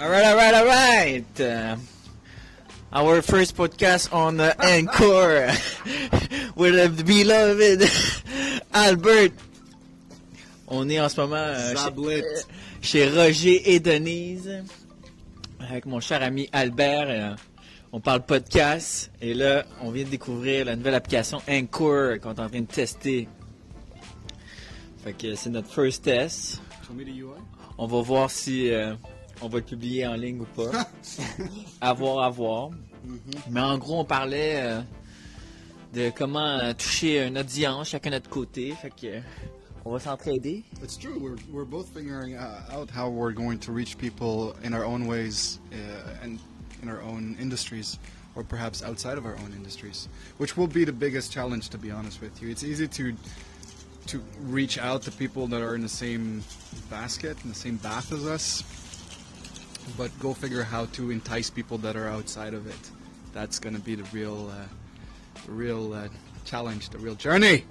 All right, all right, all right. Uh, our first podcast on Encore with the beloved Albert. On est en ce moment euh, Zablet. chez, chez Roger et Denise avec mon cher ami Albert. euh, on parle podcast et là, on vient de découvrir la nouvelle application Encore qu'on est en train de tester. Fait que c'est notre first test. Show me the UI. On va voir si euh, on va le publier en ligne ou pas. à voir, à voir. Mais en gros, on parlait euh, de comment euh, toucher une audience, chacun de notre côté. Fait que euh, on va s'entraider. It's true. We're, we're both figuring uh, out how we're going to reach people in our own ways uh, and in our own industries, or perhaps outside of our own industries, which will be the biggest challenge, to be honest with you. It's easy to to reach out to people that are in the same basket, in the same bath as us, but go figure how to entice people that are outside of it. That's going to be the real, uh, the real uh, challenge, the real journey.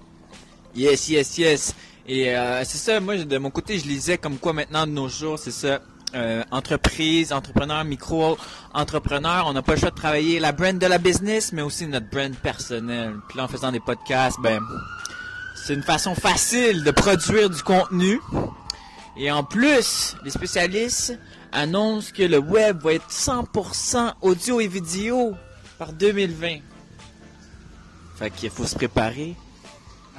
Yes, yes, yes. Et euh, c'est ça, moi, de mon côté, je lisais comme quoi maintenant, de nos jours, c'est ça. euh, entreprise, entrepreneur, micro-entrepreneur, on n'a pas le choix de travailler la brand de la business, mais aussi notre brand personnel. Puis là, en faisant des podcasts, ben, c'est une façon facile de produire du contenu. Et en plus, les spécialistes annoncent que le web va être 100% audio et vidéo par 2020. Fait qu'il faut se préparer.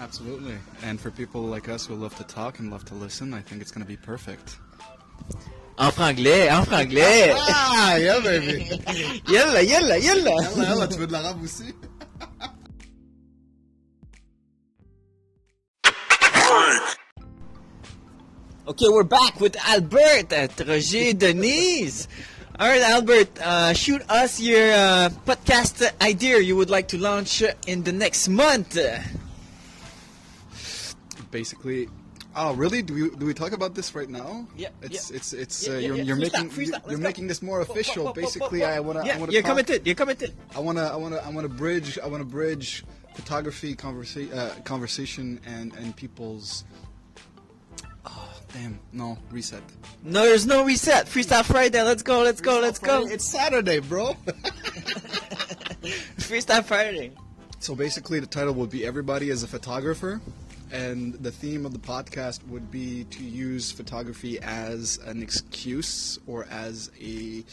Absolutely. And for people like us who love to talk and love to listen, I think it's going to be perfect. En franglais, en franglais. Ah, yeah, baby. Yalla, yalla, yalla. Yalla, yalla, tu veux de l'arabe aussi? Okay, we're back with Albert at Roger Denise. All right, Albert, uh, shoot us your uh, podcast idea you would like to launch in the next month. Basically, oh, really? Do we do we talk about this right now? Yeah, It's yeah. it's it's uh, yeah, you're, yeah. you're Freestyle, making freestyle, you're, you're making this more official. Basically, I wanna yeah, I wanna you're committed. You're committed. I wanna I wanna I wanna bridge I wanna bridge photography conversa- uh, conversation and and people's. Damn! No reset. No, there's no reset. Freestyle Friday. Let's go. Let's go. Let's go. It's Saturday, bro. Freestyle Friday. So basically, the title would be Everybody is a Photographer. And the theme of the podcast would be to use photography as an excuse or as a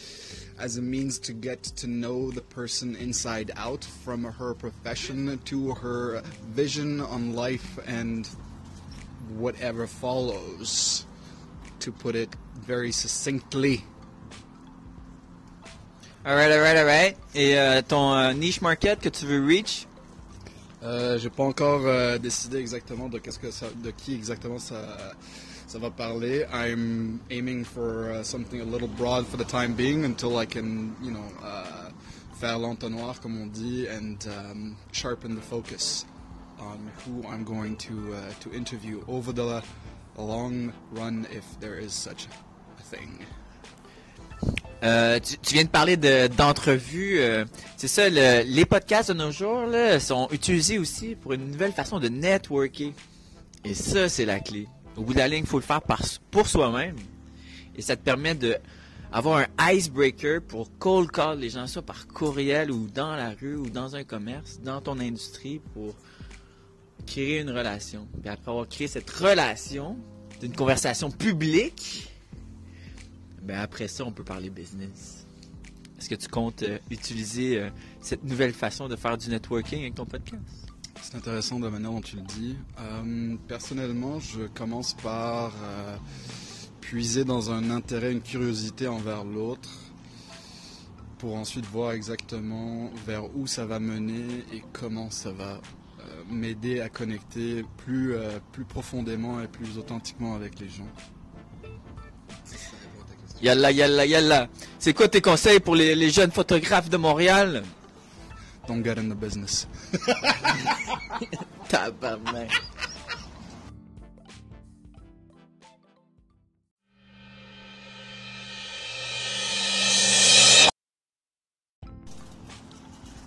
as a means to get to know the person inside out from her profession to her vision on life and whatever follows to put it very succinctly. Alright, alright, alright. Et euh, ton euh, niche market que tu veux reach? Euh, J'ai pas encore euh, décidé exactement de qu'est-ce que ça, de qui exactement ça, ça va parler. I'm aiming for uh, something a little broad for the time being until I can, you know, uh, faire l'entonnoir comme on dit and um, sharpen the focus on who I'm going to uh, to interview over the long run if there is such a thing. Euh, tu, viens de parler de- d'entrevues. euh, c'est ça, le- les podcasts de nos jours sont utilisés aussi pour une nouvelle façon de networker. Et ça, c'est la clé. Au bout de la ligne, il faut le faire pour soi-même. Et ça te permet de avoir un icebreaker pour cold call les gens, soit par courriel ou dans la rue ou dans un commerce, dans ton industrie, pour créer une relation. Puis après avoir créé cette relation d'une conversation publique, ben après ça, on peut parler business. Est-ce que tu comptes euh, utiliser euh, cette nouvelle façon de faire du networking avec ton podcast? C'est intéressant de la manière dont tu le dis. Euh, personnellement, je commence par puiser dans un intérêt, une curiosité envers l'autre, pour ensuite voir exactement vers où ça va mener et comment ça va m'aider à connecter plus, euh, plus profondément et plus authentiquement avec les gens. Yalla, yalla, yalla. C'est quoi tes conseils pour les, les jeunes photographes de Montréal? Don't get in the business. Tabarnak.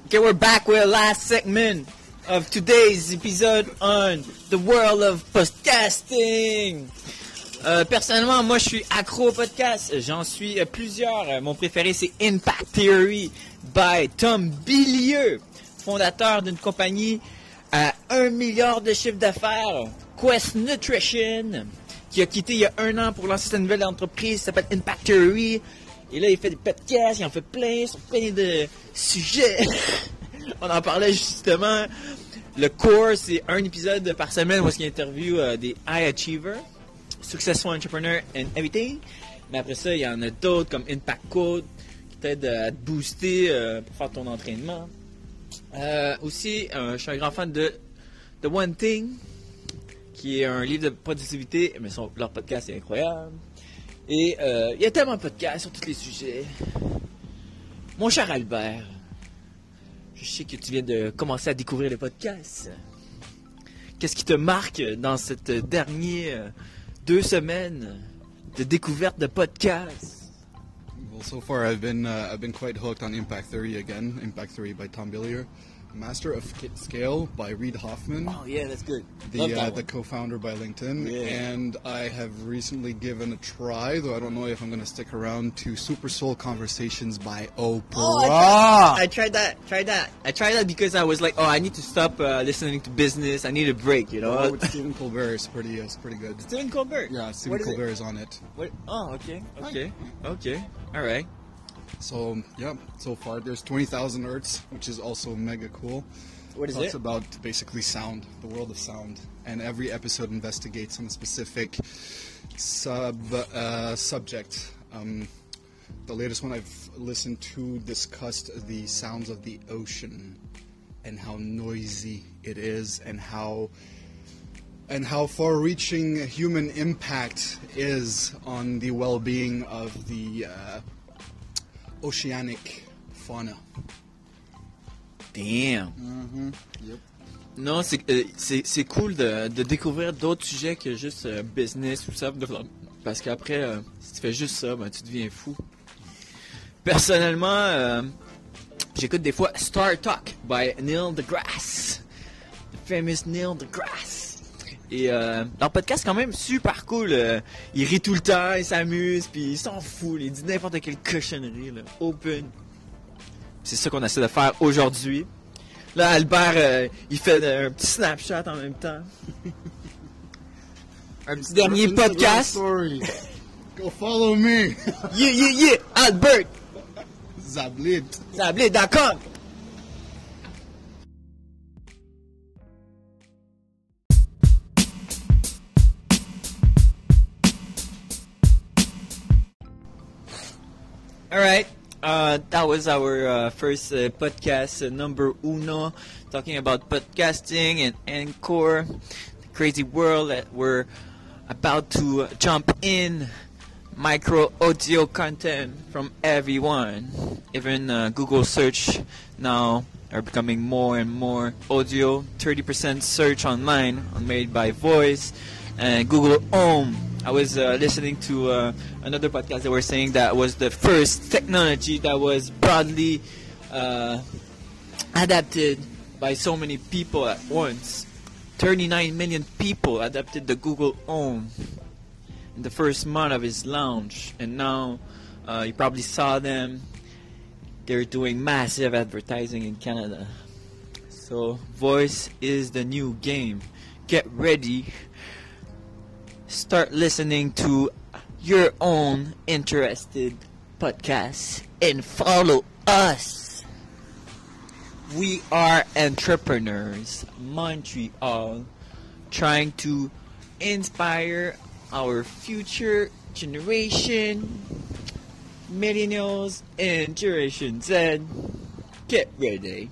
Okay, we're back with the last segment of today's episode on the world of podcasting. Euh, personnellement, moi, je suis accro au podcast. J'en suis euh, plusieurs. Euh, mon préféré, c'est Impact Theory by Tom Billieux, fondateur d'une compagnie à un milliard de chiffre d'affaires, Quest Nutrition, qui a quitté il y a un an pour lancer sa nouvelle entreprise s'appelle Impact Theory. Et là, il fait des podcasts, il en fait plein sur plein de sujets. On en parlait justement. Le core, c'est un épisode par semaine où il interview euh, des high achievers, successful entrepreneurs and everything. Mais après ça, il y en a d'autres comme Impact Code qui t'aident à te booster euh, pour faire ton entraînement. Euh, aussi, euh, je suis un grand fan de The One Thing, qui est un livre de productivité, mais son, leur podcast est incroyable. Et euh, il y a tellement de podcasts sur tous les sujets. Mon cher Albert, je sais que tu viens de commencer à découvrir les podcasts. Qu'est-ce qui te marque dans cette dernière deux semaines de découverte de podcasts? Well, so far I've been uh, I've been quite hooked on Impact Theory again. Impact Theory by Tom Billier, Master of Scale by Reed Hoffman, Oh yeah, that's good. the uh, the co-founder by LinkedIn, Yeah. and I have recently given a try, though I don't know if I'm going to stick around to Super Soul Conversations by Oprah. Oh, I tried, I tried that. Tried that. I tried that because I was like, oh, I need to stop uh, listening to business. I need a break, you know. Oh, with Stephen Colbert is pretty is pretty good. Stephen Colbert. Yeah, Stephen is? Colbert is on it. What? Oh, okay, okay, okay. All right. So yeah, so far there's 20,000 Hertz, which is also mega cool. What is Talks it? about basically sound, the world of sound, and every episode investigates some specific sub uh, subject. Um, the latest one I've listened to discussed the sounds of the ocean and how noisy it is, and how and how far-reaching human impact is on the well-being of the uh, oceanic fauna. Damn. Yep. Non, c'est euh, c'est c'est cool de, de découvrir d'autres sujets que juste euh, business ou ça. Parce qu'après, euh, si tu fais juste ça, ben, tu deviens fou. Personnellement, j'écoute des fois Star Talk by Neil deGrasse. The famous Neil deGrasse. Et euh, leur podcast quand même super cool. euh, il rit tout le temps, il s'amuse, puis il s'en fout. Il dit n'importe quelle cochonnerie. Là, open. C'est ça qu'on essaie de faire aujourd'hui. Là, Albert, euh, il fait un petit snapshot en même temps. un petit dernier podcast. Go follow me. Yeah, yeah, yeah, Albert, Zablit. sablé.com. All right. Uh, that was our uh, first uh, podcast, uh, number uno, talking about podcasting and Encore, the crazy world that we're about to jump in. Micro audio content from everyone. Even uh, Google search now are becoming more and more audio. 30% search online made by voice and Google Home. I was uh, listening to uh, another podcast that were saying that was the first technology that was broadly uh, adapted by so many people at once. 39 million people adapted the Google Home in the first month of its launch, and now uh, you probably saw them. They're doing massive advertising in Canada. So, voice is the new game. Get ready. Start listening to your own interested podcasts and follow us. We are entrepreneurs, Montreal, trying to inspire our future generation, millennials, and Generation Z. Get ready.